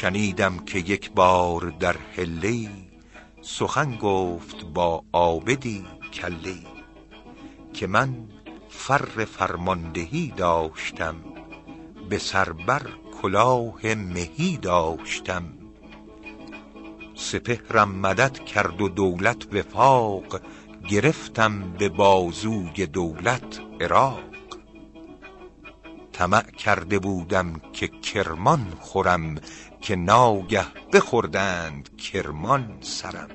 شنیدم که یک بار در حلی سخن گفت با عابدی کلی که من فر فرماندهی داشتم به سربر کلاه مهی داشتم. سپهرم مدد کرد و دولت وفاق گرفتم به بازوی دولت عراق. طمع کرده بودم که کرمان خورم که ناگه بخوردند کرمان سرم.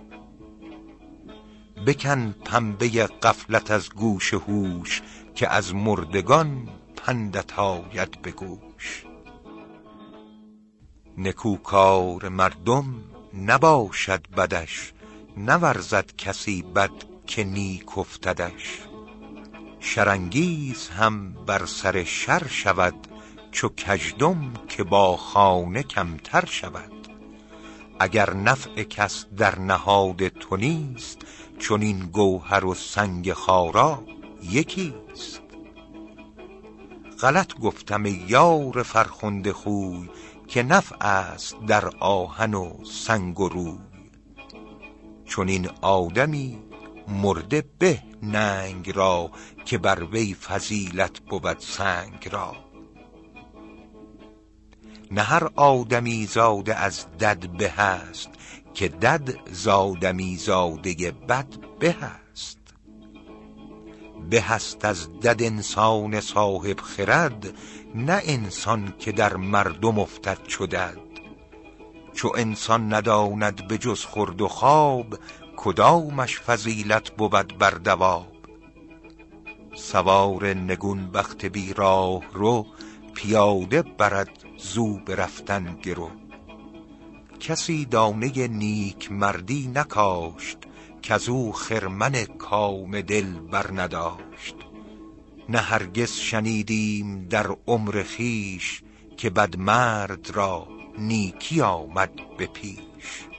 بکن پنبه غفلت از گوش هوش که از مردگان پندت آید به گوش. نکوکار مردم نباشد بدش نورزد کسی بد که نیک افتدش. شرانگیز هم بر سر شر شود چو کژدم که با خانه کمتر شود. اگر نفع کس در نهاد تو نیست چنین گوهر و سنگ خارا یکیست. غلط گفتم یار فرخنده خوی که نفع است در آهن و سنگ و روی. چنین آدمی مرده به ننگ را که بر وی فضیلت بود سنگ را. نه هر آدمی زاده از دد به است که دد ز آدمی زاده بد به است به است از دد انسان صاحب خرد نه انسان که در مردم افتد چو دد. چو انسان نداند به جز خورد و خواب کدامش فضیلت بود بر دواب؟ سوار نگون بخت بی راهرو پیاده برد زو به رفتن گرو. کسی دانه نیکمردی نکاشت کزو خرمن کام دل برنداشت نه هرگز شنیدیم در عمر خویش که بدمرد را نیکی آمد به پیش.